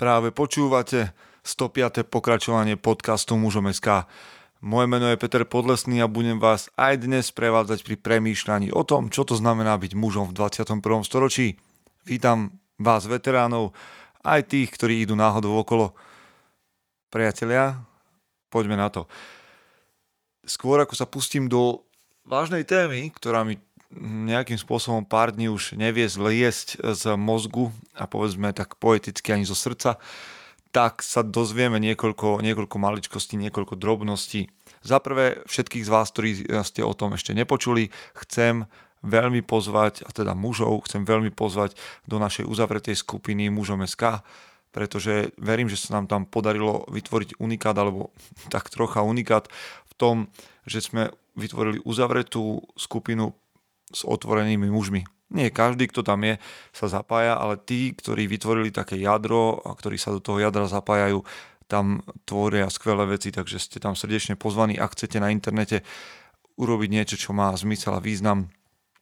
Práve počúvate 105. pokračovanie podcastu Mužom SK. Moje meno je Peter Podlesný a budem vás aj dnes prevádzať pri premýšľaní o tom, čo to znamená byť mužom v 21. storočí. Vítam vás veteránov, aj tých, ktorí idú náhodou okolo. Priatelia, poďme na to. Skôr ako sa pustím do vážnej témy, ktorá mi nejakým spôsobom pár dní už nevie zliesť z mozgu a povedzme tak poeticky ani zo srdca, tak sa dozvieme niekoľko, niekoľko maličkostí, niekoľko drobností. Za prvé, všetkých z vás, ktorí ste o tom ešte nepočuli, chcem veľmi pozvať, a teda mužov, chcem veľmi pozvať do našej uzavretej skupiny Mužom SK, pretože verím, že sa nám tam podarilo vytvoriť unikát, alebo tak trocha unikát v tom, že sme vytvorili uzavretú skupinu s otvorenými mužmi. Nie každý, kto tam je, sa zapája, ale tí, ktorí vytvorili také jadro a ktorí sa do toho jadra zapájajú, tam tvoria skvelé veci, takže ste tam srdečne pozvaní, ak chcete na internete urobiť niečo, čo má zmysel a význam,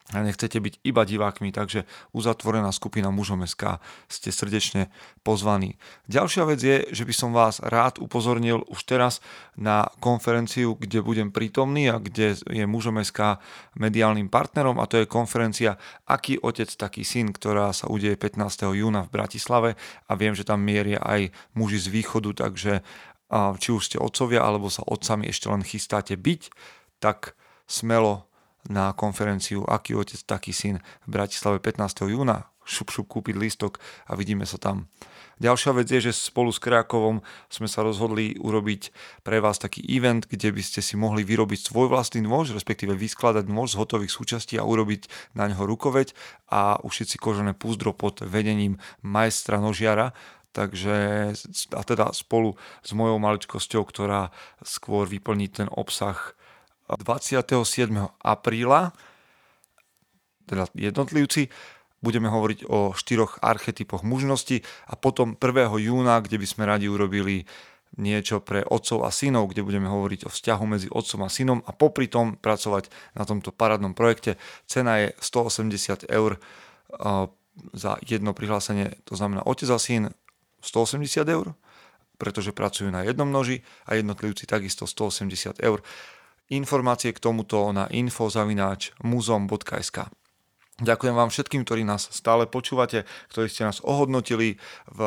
a nechcete byť iba divákmi, takže uzatvorená skupina mužom SK ste srdečne pozvaní. Ďalšia vec je, že by som vás rád upozornil už teraz na konferenciu, kde budem prítomný a kde je mužom SK mediálnym partnerom a to je konferencia Aký otec, taký syn, ktorá sa udeje 15. júna v Bratislave a viem, že tam mieria aj muži z východu, takže či už ste otcovia alebo sa otcami ešte len chystáte byť, tak smelo na konferenciu Aký otec, taký syn v Bratislave 15. júna. Šup, šup, kúpiť lístok a vidíme sa tam. Ďalšia vec je, že spolu s Kreakovom sme sa rozhodli urobiť pre vás taký event, kde by ste si mohli vyrobiť svoj vlastný nôž, respektíve vyskladať nôž z hotových súčastí a urobiť na ňo rukoveď a ušiť si kožené púzdro pod vedením majstra nožiara, takže a teda spolu s mojou maličkosťou, ktorá skôr vyplní ten obsah 27. apríla, teda jednotlivci, budeme hovoriť o štyroch archetypoch mužnosti a potom 1. júna, kde by sme radi urobili niečo pre otcov a synov, kde budeme hovoriť o vzťahu medzi otcom a synom a popri tom pracovať na tomto parádnom projekte. Cena je 180 eur za jedno prihlásenie, to znamená otec a syn 180 eur, pretože pracujú na jednom noži a jednotlivci takisto 180 eur. Informácie k tomuto na info.muzom.sk Ďakujem vám všetkým, ktorí nás stále počúvate, ktorí ste nás ohodnotili v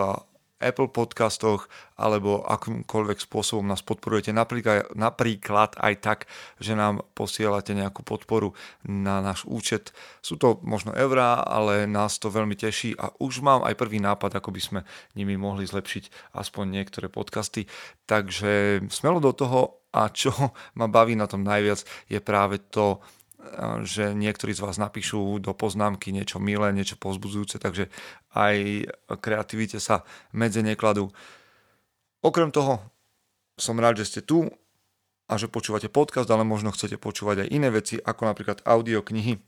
Apple podcastoch alebo akýmkoľvek spôsobom nás podporujete. Napríklad, napríklad aj tak, že nám posielate nejakú podporu na náš účet. Sú to možno eurá, ale nás to veľmi teší a už mám aj prvý nápad, ako by sme nimi mohli zlepšiť aspoň niektoré podcasty. Takže smelo do toho a čo ma baví na tom najviac je práve to, že niektorí z vás napíšu do poznámky niečo milé, niečo pozbudzujúce, takže aj kreativite sa medze nekladú. Okrem toho som rád, že ste tu a že počúvate podcast, ale možno chcete počúvať aj iné veci, ako napríklad audioknihy.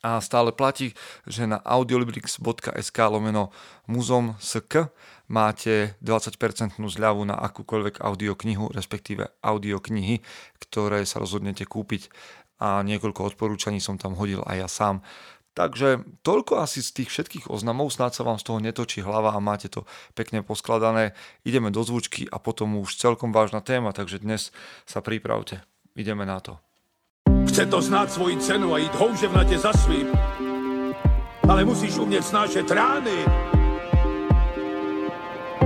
A stále platí, že na audiolibrix.sk lomeno muzom sk máte 20% zľavu na akúkoľvek audioknihu, respektíve audioknihy, ktoré sa rozhodnete kúpiť a niekoľko odporúčaní som tam hodil aj ja sám. Takže toľko asi z tých všetkých oznamov, snáď sa vám z toho netočí hlava a máte to pekne poskladané. Ideme do zvučky a potom už celkom vážna téma, takže dnes sa pripravte. Ideme na to. Chce to znáť svoji cenu a ísť houževnate za svým. Ale musíš umieť snášať rány.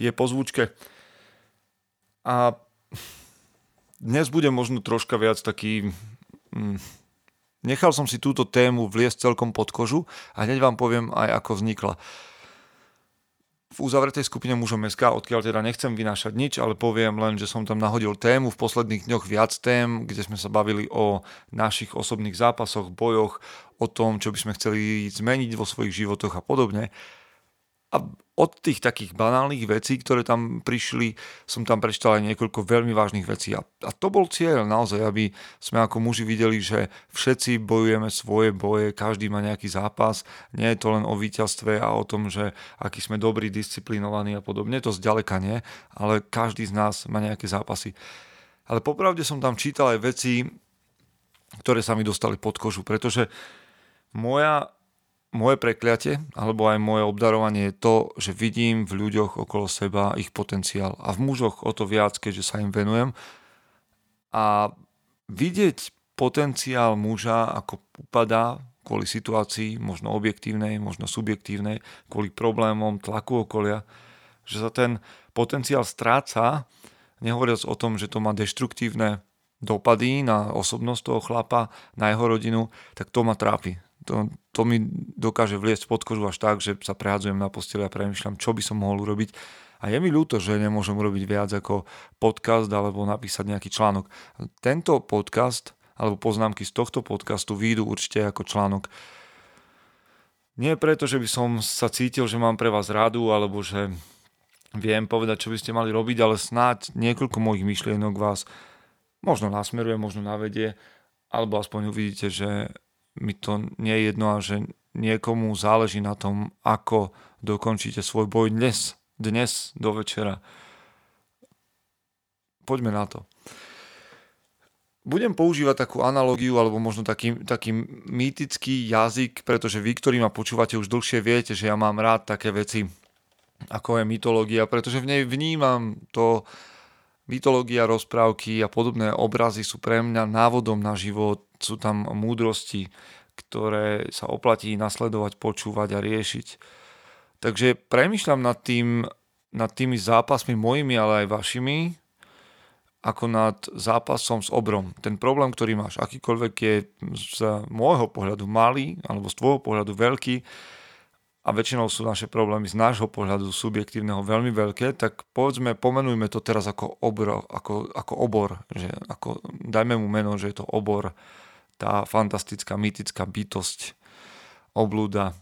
Je po zvučke. A dnes bude možno troška viac taký... Mm, nechal som si túto tému vliesť celkom pod kožu a hneď vám poviem aj ako vznikla v uzavretej skupine mužom SK, odkiaľ teda nechcem vynášať nič, ale poviem len, že som tam nahodil tému v posledných dňoch viac tém, kde sme sa bavili o našich osobných zápasoch, bojoch, o tom, čo by sme chceli zmeniť vo svojich životoch a podobne. A od tých takých banálnych vecí, ktoré tam prišli, som tam prečítal aj niekoľko veľmi vážnych vecí. A, a to bol cieľ naozaj, aby sme ako muži videli, že všetci bojujeme svoje boje, každý má nejaký zápas. Nie je to len o víťazstve a o tom, že aký sme dobrí, disciplinovaní a podobne. To zďaleka nie, ale každý z nás má nejaké zápasy. Ale popravde som tam čítal aj veci, ktoré sa mi dostali pod kožu, pretože moja moje prekliatie, alebo aj moje obdarovanie je to, že vidím v ľuďoch okolo seba ich potenciál. A v mužoch o to viac, keďže sa im venujem. A vidieť potenciál muža, ako upadá kvôli situácii, možno objektívnej, možno subjektívnej, kvôli problémom, tlaku okolia, že sa ten potenciál stráca, nehovoriac o tom, že to má deštruktívne dopady na osobnosť toho chlapa, na jeho rodinu, tak to ma trápi to, to mi dokáže vliesť pod kožu až tak, že sa prehádzujem na posteli a premyšľam, čo by som mohol urobiť. A je mi ľúto, že nemôžem urobiť viac ako podcast alebo napísať nejaký článok. Tento podcast alebo poznámky z tohto podcastu výjdu určite ako článok. Nie preto, že by som sa cítil, že mám pre vás radu alebo že viem povedať, čo by ste mali robiť, ale snáď niekoľko mojich myšlienok vás možno nasmeruje, možno navedie, alebo aspoň uvidíte, že mi to nie je jedno a že niekomu záleží na tom, ako dokončíte svoj boj dnes, dnes do večera. Poďme na to. Budem používať takú analogiu alebo možno taký, taký mýtický jazyk, pretože vy, ktorí ma počúvate už dlhšie, viete, že ja mám rád také veci, ako je mytológia, pretože v nej vnímam to, mytológia, rozprávky a podobné obrazy sú pre mňa návodom na život, sú tam múdrosti, ktoré sa oplatí nasledovať, počúvať a riešiť. Takže premyšľam nad, tým, nad tými zápasmi mojimi, ale aj vašimi, ako nad zápasom s obrom. Ten problém, ktorý máš, akýkoľvek je z môjho pohľadu malý, alebo z tvojho pohľadu veľký, a väčšinou sú naše problémy z nášho pohľadu subjektívneho veľmi veľké, tak povedzme, pomenujme to teraz ako, obro, ako, ako obor, že ako, dajme mu meno, že je to obor tá fantastická, mýtická bytosť oblúda,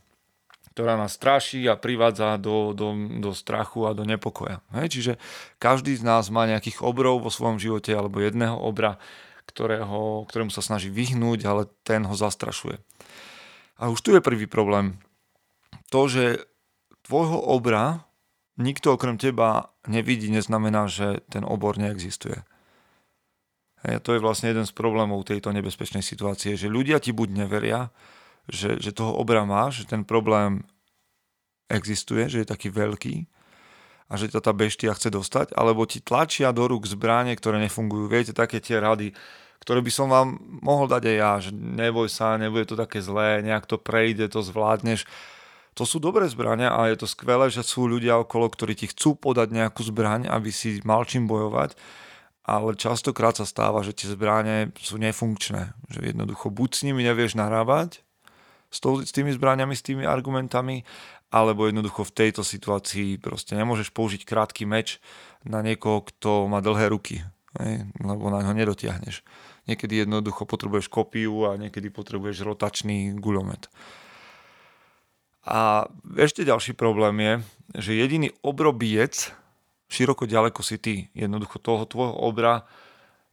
ktorá nás straší a privádza do, do, do strachu a do nepokoja. Hej? Čiže každý z nás má nejakých obrov vo svojom živote alebo jedného obra, ktorého, ktorému sa snaží vyhnúť, ale ten ho zastrašuje. A už tu je prvý problém. To, že tvojho obra nikto okrem teba nevidí, neznamená, že ten obor neexistuje. A to je vlastne jeden z problémov tejto nebezpečnej situácie, že ľudia ti buď neveria, že, že toho obra máš, že ten problém existuje, že je taký veľký a že ťa tá beštia chce dostať, alebo ti tlačia do rúk zbráne, ktoré nefungujú. Viete, také tie rady, ktoré by som vám mohol dať aj ja, že neboj sa, nebude to také zlé, nejak to prejde, to zvládneš. To sú dobré zbrania a je to skvelé, že sú ľudia okolo, ktorí ti chcú podať nejakú zbraň, aby si mal čím bojovať ale častokrát sa stáva, že tie zbranie sú nefunkčné. Že jednoducho buď s nimi nevieš narábať, s, tými zbraniami, s tými argumentami, alebo jednoducho v tejto situácii proste nemôžeš použiť krátky meč na niekoho, kto má dlhé ruky, hej, lebo na ňo nedotiahneš. Niekedy jednoducho potrebuješ kopiu a niekedy potrebuješ rotačný guľomet. A ešte ďalší problém je, že jediný obrobiec, široko ďaleko si ty. Jednoducho toho tvojho obra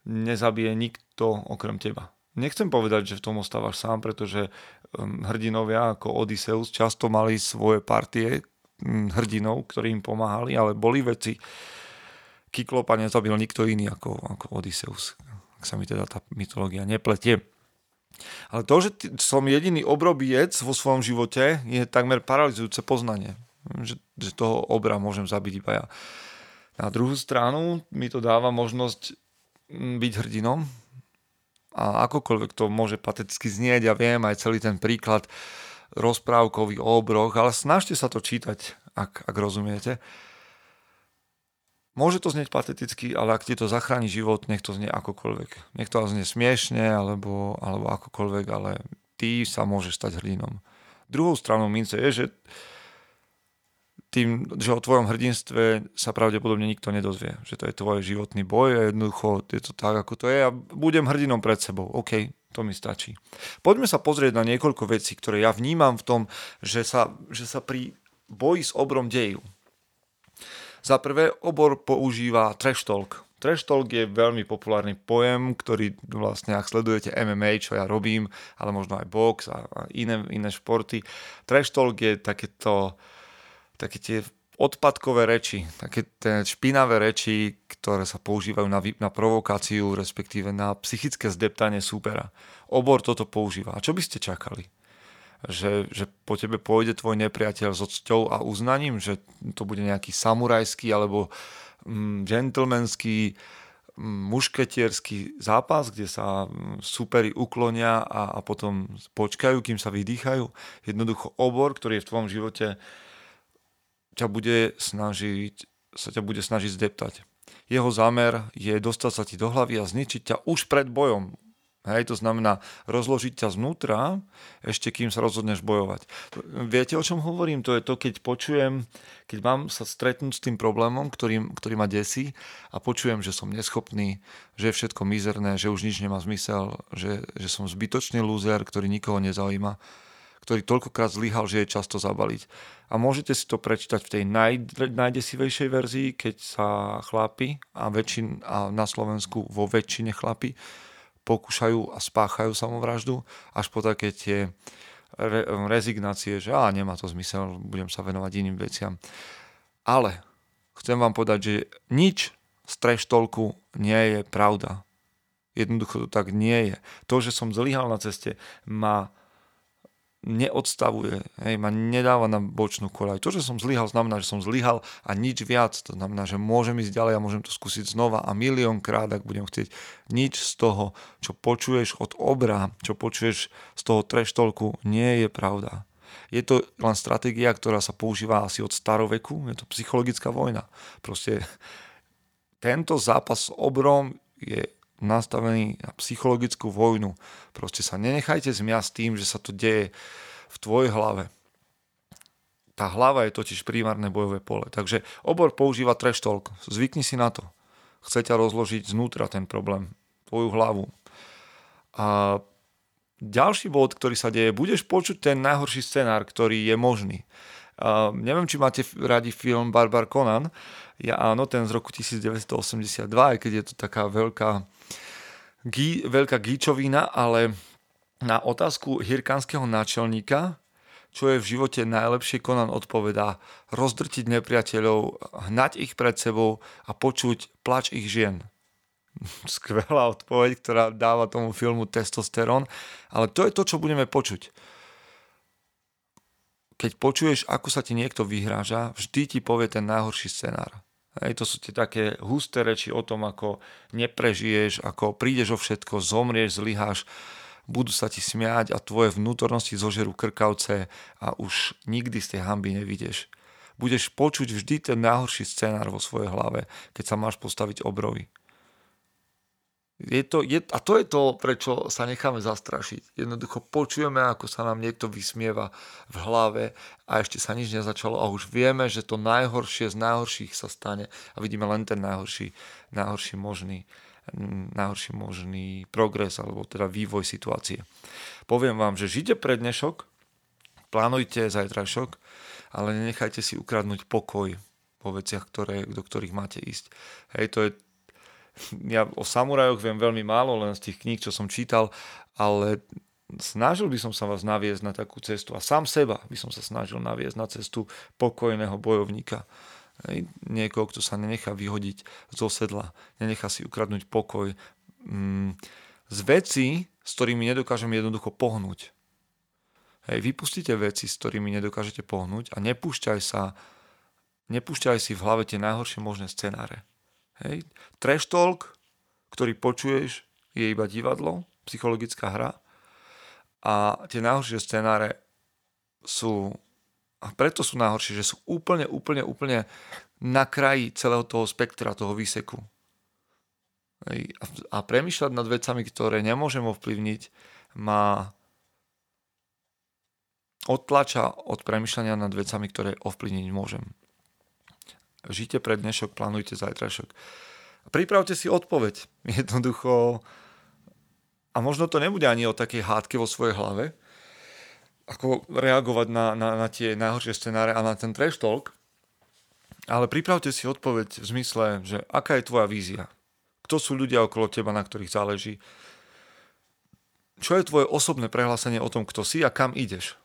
nezabije nikto okrem teba. Nechcem povedať, že v tom ostávaš sám, pretože um, hrdinovia ako Odysseus často mali svoje partie um, hrdinov, ktorí im pomáhali, ale boli veci. Kyklopa nezabil nikto iný ako, ako Odysseus, ak sa mi teda tá mytológia nepletie. Ale to, že som jediný obrobiec vo svojom živote, je takmer paralizujúce poznanie. Že, že toho obra môžem zabiť iba ja. Na druhú stranu mi to dáva možnosť mm, byť hrdinom a akokoľvek to môže pateticky znieť, ja viem aj celý ten príklad rozprávkový o obroch, ale snažte sa to čítať, ak, ak rozumiete. Môže to znieť pateticky, ale ak ti to zachráni život, nech to znie akokoľvek. Nech to znie smiešne, alebo, alebo akokoľvek, ale ty sa môžeš stať hrdinom. Druhou stranou mince je, že tým, že o tvojom hrdinstve sa pravdepodobne nikto nedozvie. Že to je tvoj životný boj a jednoducho je to tak, ako to je a budem hrdinom pred sebou. OK, to mi stačí. Poďme sa pozrieť na niekoľko vecí, ktoré ja vnímam v tom, že sa, že sa pri boji s obrom dejú. Za prvé, obor používa trash talk. Trash talk je veľmi populárny pojem, ktorý vlastne, ak sledujete MMA, čo ja robím, ale možno aj box a, iné, iné športy, trash talk je takéto, také tie odpadkové reči, také tie špinavé reči, ktoré sa používajú na, na provokáciu, respektíve na psychické zdeptanie súpera. Obor toto používa. A čo by ste čakali? Že, že po tebe pôjde tvoj nepriateľ s cťou a uznaním, že to bude nejaký samurajský alebo mm, gentlemanský mm, mušketierský zápas, kde sa mm, superi uklonia a, a potom počkajú, kým sa vydýchajú. Jednoducho obor, ktorý je v tvojom živote, ťa bude snažiť, sa ťa bude snažiť zdeptať. Jeho zámer je dostať sa ti do hlavy a zničiť ťa už pred bojom. Hej, to znamená rozložiť ťa znútra, ešte kým sa rozhodneš bojovať. Viete, o čom hovorím? To je to, keď počujem, keď mám sa stretnúť s tým problémom, ktorý, ktorý ma desí a počujem, že som neschopný, že je všetko mizerné, že už nič nemá zmysel, že, že som zbytočný lúzer, ktorý nikoho nezaujíma, ktorý toľkokrát zlyhal, že je často zabaliť. A môžete si to prečítať v tej naj, najdesivejšej verzii, keď sa chlapi a, väčšin, a na Slovensku vo väčšine chlapi pokúšajú a spáchajú samovraždu, až po také tie re- rezignácie, že á, nemá to zmysel, budem sa venovať iným veciam. Ale chcem vám povedať, že nič z treštolku nie je pravda. Jednoducho to tak nie je. To, že som zlyhal na ceste, ma neodstavuje, hej, ma nedáva na bočnú koľaj. To, že som zlyhal, znamená, že som zlyhal a nič viac. To znamená, že môžem ísť ďalej a môžem to skúsiť znova a miliónkrát, ak budem chcieť. Nič z toho, čo počuješ od obra, čo počuješ z toho treštolku, nie je pravda. Je to len stratégia, ktorá sa používa asi od staroveku, je to psychologická vojna. Proste tento zápas s obrom je nastavený na psychologickú vojnu. Proste sa nenechajte zmiasť tým, že sa to deje v tvojej hlave. Tá hlava je totiž primárne bojové pole. Takže obor používa trash talk. Zvykni si na to. Chce ťa rozložiť znútra ten problém. Tvoju hlavu. A ďalší bod, ktorý sa deje, budeš počuť ten najhorší scenár, ktorý je možný. Uh, neviem, či máte radi film Barbar Conan. Ja áno, ten z roku 1982, aj keď je to taká veľká gí, veľká gíčovina, ale na otázku hirkanského náčelníka, čo je v živote najlepšie, Conan odpovedá rozdrtiť nepriateľov, hnať ich pred sebou a počuť plač ich žien. Skvelá odpoveď, ktorá dáva tomu filmu testosterón, ale to je to, čo budeme počuť. Keď počuješ, ako sa ti niekto vyhráža, vždy ti povie ten najhorší scenár. Hej, to sú tie také husté reči o tom, ako neprežiješ, ako prídeš o všetko, zomrieš, zlyháš, budú sa ti smiať a tvoje vnútornosti zožerú krkavce a už nikdy z tej hamby nevideš. Budeš počuť vždy ten najhorší scenár vo svojej hlave, keď sa máš postaviť obrovi. Je to, je, a to je to, prečo sa necháme zastrašiť. Jednoducho počujeme, ako sa nám niekto vysmieva v hlave a ešte sa nič nezačalo a už vieme, že to najhoršie z najhorších sa stane a vidíme len ten najhorší, najhorší možný najhorší možný progres alebo teda vývoj situácie. Poviem vám, že žite pre dnešok, plánujte zajtrajšok, ale nenechajte si ukradnúť pokoj vo veciach, ktoré, do ktorých máte ísť. Hej, to je ja o samurajoch viem veľmi málo, len z tých kníh, čo som čítal, ale snažil by som sa vás naviesť na takú cestu a sám seba by som sa snažil naviesť na cestu pokojného bojovníka. Niekoho, kto sa nenechá vyhodiť zo sedla, nenechá si ukradnúť pokoj mm, z veci, s ktorými nedokážem jednoducho pohnúť. Hej, vypustite veci, s ktorými nedokážete pohnúť a nepúšťaj sa, nepúšťaj si v hlave tie najhoršie možné scenáre. Hej. Trash talk, ktorý počuješ, je iba divadlo, psychologická hra a tie najhoršie scenáre sú a preto sú najhoršie, že sú úplne, úplne, úplne na kraji celého toho spektra, toho výseku. Hej. A, a premýšľať nad vecami, ktoré nemôžem ovplyvniť, ma odtlača od premýšľania nad vecami, ktoré ovplyvniť môžem. Žite pre dnešok, plánujte zajtrašok. Pripravte si odpoveď. Jednoducho, a možno to nebude ani o takej hádke vo svojej hlave, ako reagovať na, na, na tie najhoršie scenáre a na ten trash talk, Ale pripravte si odpoveď v zmysle, že aká je tvoja vízia. Kto sú ľudia okolo teba, na ktorých záleží. Čo je tvoje osobné prehlásenie o tom, kto si a kam ideš.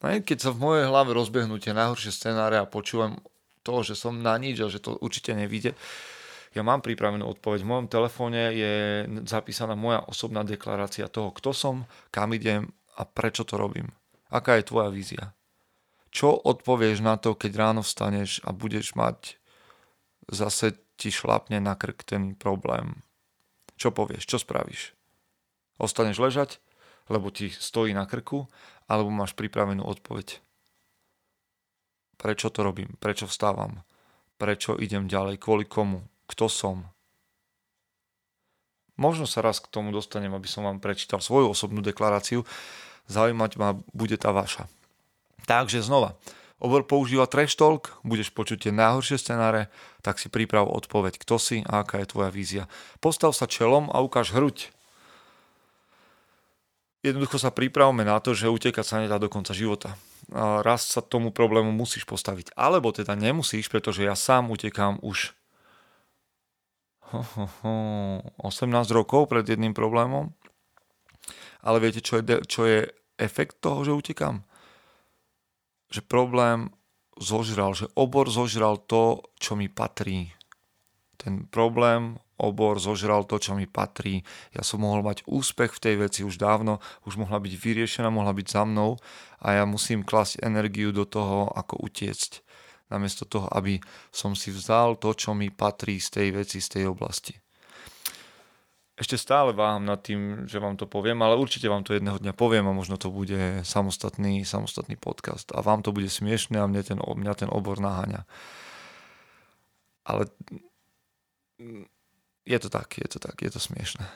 Keď sa v mojej hlave rozbehnú tie najhoršie scenáre a počúvam to, že som na nič a že to určite nevíde, ja mám pripravenú odpoveď. V mojom telefóne je zapísaná moja osobná deklarácia toho, kto som, kam idem a prečo to robím. Aká je tvoja vízia? Čo odpovieš na to, keď ráno vstaneš a budeš mať zase ti šlapne na krk ten problém? Čo povieš? Čo spravíš? Ostaneš ležať, lebo ti stojí na krku, alebo máš pripravenú odpoveď? Prečo to robím? Prečo vstávam? Prečo idem ďalej? Kvôli komu? Kto som? Možno sa raz k tomu dostanem, aby som vám prečítal svoju osobnú deklaráciu. Zaujímať ma bude tá vaša. Takže znova, obor používa trash talk, budeš počuť tie najhoršie scenáre, tak si priprav odpoveď, kto si a aká je tvoja vízia. Postav sa čelom a ukáž hruď. Jednoducho sa pripravme na to, že utekať sa nedá do konca života. Raz sa tomu problému musíš postaviť. Alebo teda nemusíš, pretože ja sám utekám už 18 rokov pred jedným problémom. Ale viete, čo je, čo je efekt toho, že utekám? že problém zožral, že obor zožral to, čo mi patrí. Ten problém, obor zožral to, čo mi patrí. Ja som mohol mať úspech v tej veci už dávno, už mohla byť vyriešená, mohla byť za mnou a ja musím klasť energiu do toho, ako utiecť. Namiesto toho, aby som si vzal to, čo mi patrí z tej veci, z tej oblasti ešte stále váham nad tým, že vám to poviem, ale určite vám to jedného dňa poviem a možno to bude samostatný, samostatný podcast a vám to bude smiešne a mne ten, mňa ten obor naháňa. Ale je to tak, je to tak, je to smiešne.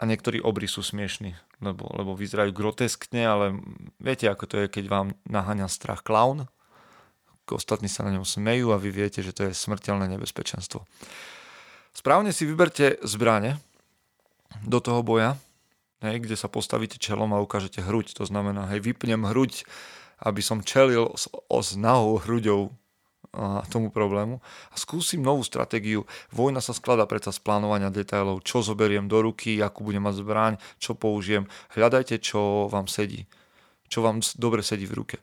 A niektorí obry sú smiešní, lebo, lebo vyzerajú groteskne, ale viete, ako to je, keď vám naháňa strach klaun. Ostatní sa na ňom smejú a vy viete, že to je smrteľné nebezpečenstvo. Správne si vyberte zbrane do toho boja, hej, kde sa postavíte čelom a ukážete hruď. To znamená, hej, vypnem hruď, aby som čelil s, s nahou hruďou tomu problému a skúsim novú stratégiu. Vojna sa skladá predsa z plánovania detailov, čo zoberiem do ruky, akú budem mať zbraň, čo použijem. Hľadajte, čo vám sedí, čo vám dobre sedí v ruke.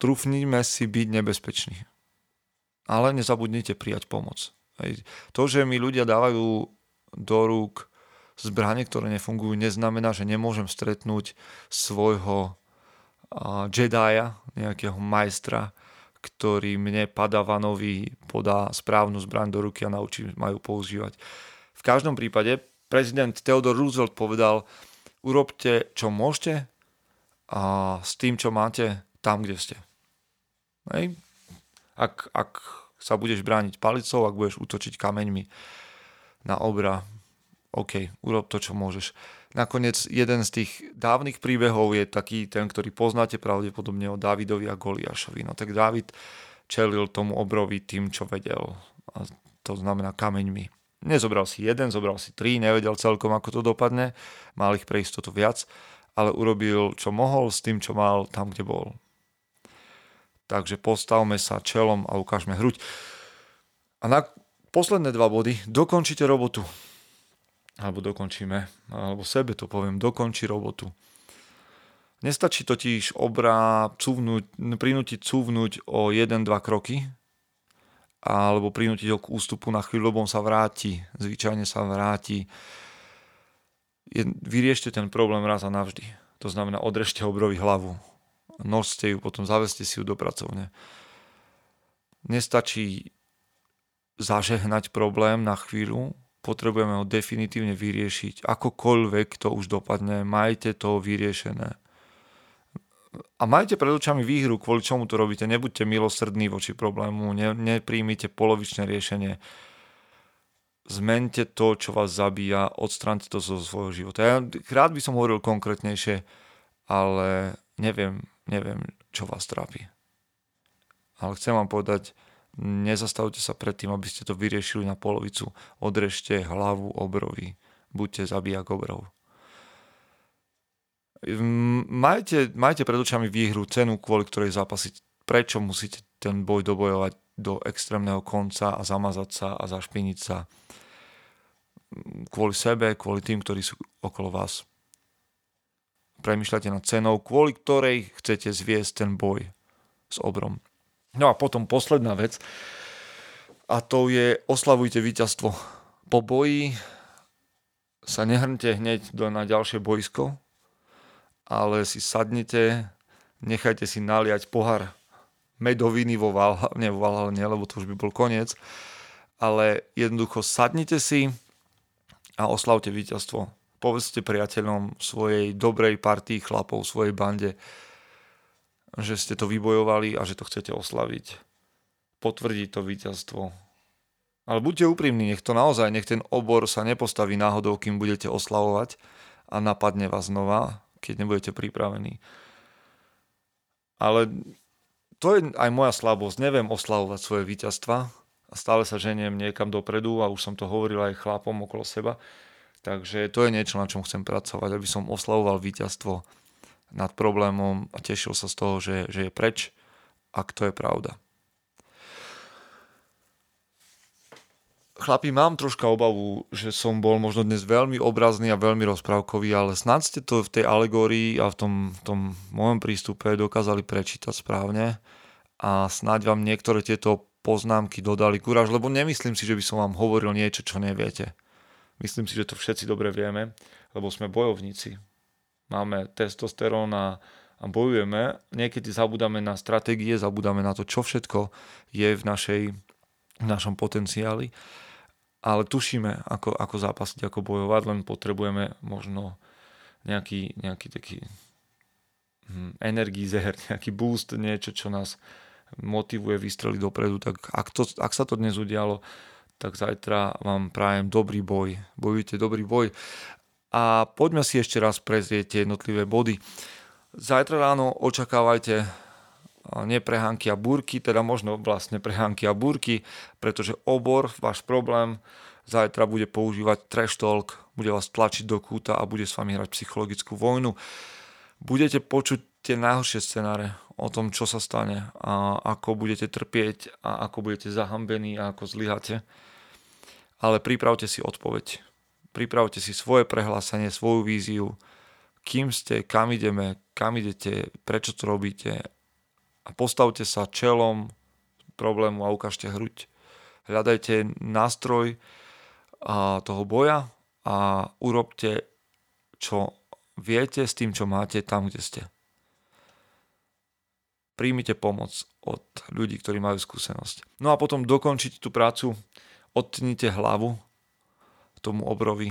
Trúfnime si byť nebezpečný. Ale nezabudnite prijať pomoc. To, že mi ľudia dávajú do rúk zbranie, ktoré nefungujú, neznamená, že nemôžem stretnúť svojho Jedia, nejakého majstra, ktorý mne Padavanovi podá správnu zbraň do ruky a naučí ma ju používať. V každom prípade prezident Theodore Roosevelt povedal, urobte čo môžete a s tým, čo máte, tam, kde ste. Hej? Ak, ak sa budeš brániť palicou, ak budeš útočiť kameňmi na obra, OK, urob to, čo môžeš. Nakoniec jeden z tých dávnych príbehov je taký ten, ktorý poznáte pravdepodobne o Davidovi a Goliášovi. No tak David čelil tomu obrovi tým, čo vedel. A to znamená kameňmi. Nezobral si jeden, zobral si tri, nevedel celkom, ako to dopadne. Mal ich pre istotu viac, ale urobil, čo mohol s tým, čo mal tam, kde bol. Takže postavme sa čelom a ukážme hruď. A na posledné dva body. Dokončite robotu. Alebo dokončíme, alebo sebe to poviem, dokonči robotu. Nestačí totiž obra cúvnuť, prinútiť cúvnuť o 1-2 kroky, alebo prinútiť ho k ústupu na chvíľu, lebo on sa vráti, zvyčajne sa vráti. Vyriešte ten problém raz a navždy. To znamená, odrežte obrovi hlavu noste ju, potom zaveste si ju do pracovne. Nestačí zažehnať problém na chvíľu, potrebujeme ho definitívne vyriešiť. Akokoľvek to už dopadne, majte to vyriešené. A majte pred očami výhru, kvôli čomu to robíte. Nebuďte milosrdní voči problému, ne, nepríjmite polovičné riešenie. Zmente to, čo vás zabíja, odstránte to zo svojho života. Ja rád by som hovoril konkrétnejšie, ale neviem, neviem, čo vás trápi. Ale chcem vám povedať, nezastavte sa pred tým, aby ste to vyriešili na polovicu. Odrežte hlavu obrovi. Buďte zabíjak obrov. Majte, majte pred očami výhru, cenu, kvôli ktorej zápasiť. Prečo musíte ten boj dobojovať? do extrémneho konca a zamazať sa a zašpiniť sa kvôli sebe, kvôli tým, ktorí sú okolo vás. Premýšľate nad cenou, kvôli ktorej chcete zviesť ten boj s obrom. No a potom posledná vec, a to je oslavujte víťazstvo. Po boji sa nehrnte hneď do, na ďalšie boisko, ale si sadnite, nechajte si naliať pohár medoviny vo Valhalla, nie vo Valhalla, nie, lebo to už by bol koniec, ale jednoducho sadnite si a oslavte víťazstvo. Povedzte priateľom svojej dobrej partii chlapov, svojej bande, že ste to vybojovali a že to chcete oslaviť. Potvrdiť to víťazstvo. Ale buďte úprimní, nech to naozaj, nech ten obor sa nepostaví náhodou, kým budete oslavovať a napadne vás znova, keď nebudete pripravení. Ale to je aj moja slabosť. Neviem oslavovať svoje víťazstva stále sa ženiem niekam dopredu a už som to hovoril aj chlapom okolo seba. Takže to je niečo, na čom chcem pracovať, aby som oslavoval víťazstvo nad problémom a tešil sa z toho, že, že je preč, ak to je pravda. Chlapi, mám troška obavu, že som bol možno dnes veľmi obrazný a veľmi rozprávkový, ale snad ste to v tej alegórii a v tom, v tom mojom prístupe dokázali prečítať správne a snáď vám niektoré tieto poznámky dodali kúraž, lebo nemyslím si, že by som vám hovoril niečo, čo neviete. Myslím si, že to všetci dobre vieme, lebo sme bojovníci máme testosterón a, a bojujeme, niekedy zabudáme na stratégie, zabudáme na to, čo všetko je v, našej, v našom potenciáli, ale tušíme, ako, ako zápasiť, ako bojovať, len potrebujeme možno nejaký, nejaký taký hm, energizer, nejaký boost, niečo, čo nás motivuje vystreliť dopredu, tak ak, to, ak sa to dnes udialo, tak zajtra vám prajem dobrý boj. Bojujte dobrý boj a poďme si ešte raz prezrieť tie jednotlivé body. Zajtra ráno očakávajte nie prehánky a búrky, teda možno vlastne prehánky a búrky, pretože obor, váš problém, zajtra bude používať trash talk, bude vás tlačiť do kúta a bude s vami hrať psychologickú vojnu. Budete počuť tie najhoršie scenáre o tom, čo sa stane a ako budete trpieť a ako budete zahambení a ako zlyhate. Ale pripravte si odpoveď pripravte si svoje prehlásenie, svoju víziu, kým ste, kam ideme, kam idete, prečo to robíte a postavte sa čelom problému a ukážte hruď. Hľadajte nástroj toho boja a urobte, čo viete s tým, čo máte tam, kde ste. Príjmite pomoc od ľudí, ktorí majú skúsenosť. No a potom dokončiť tú prácu, odtnite hlavu tomu obrovi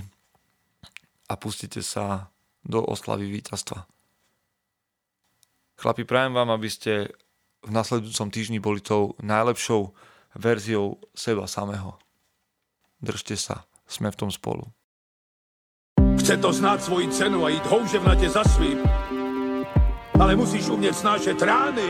a pustite sa do oslavy víťazstva. Chlapi, prajem vám, aby ste v nasledujúcom týždni boli tou najlepšou verziou seba samého. Držte sa, sme v tom spolu. Chce to znáť svoji cenu a ísť houževnate za svým. Ale musíš umieť snášať rány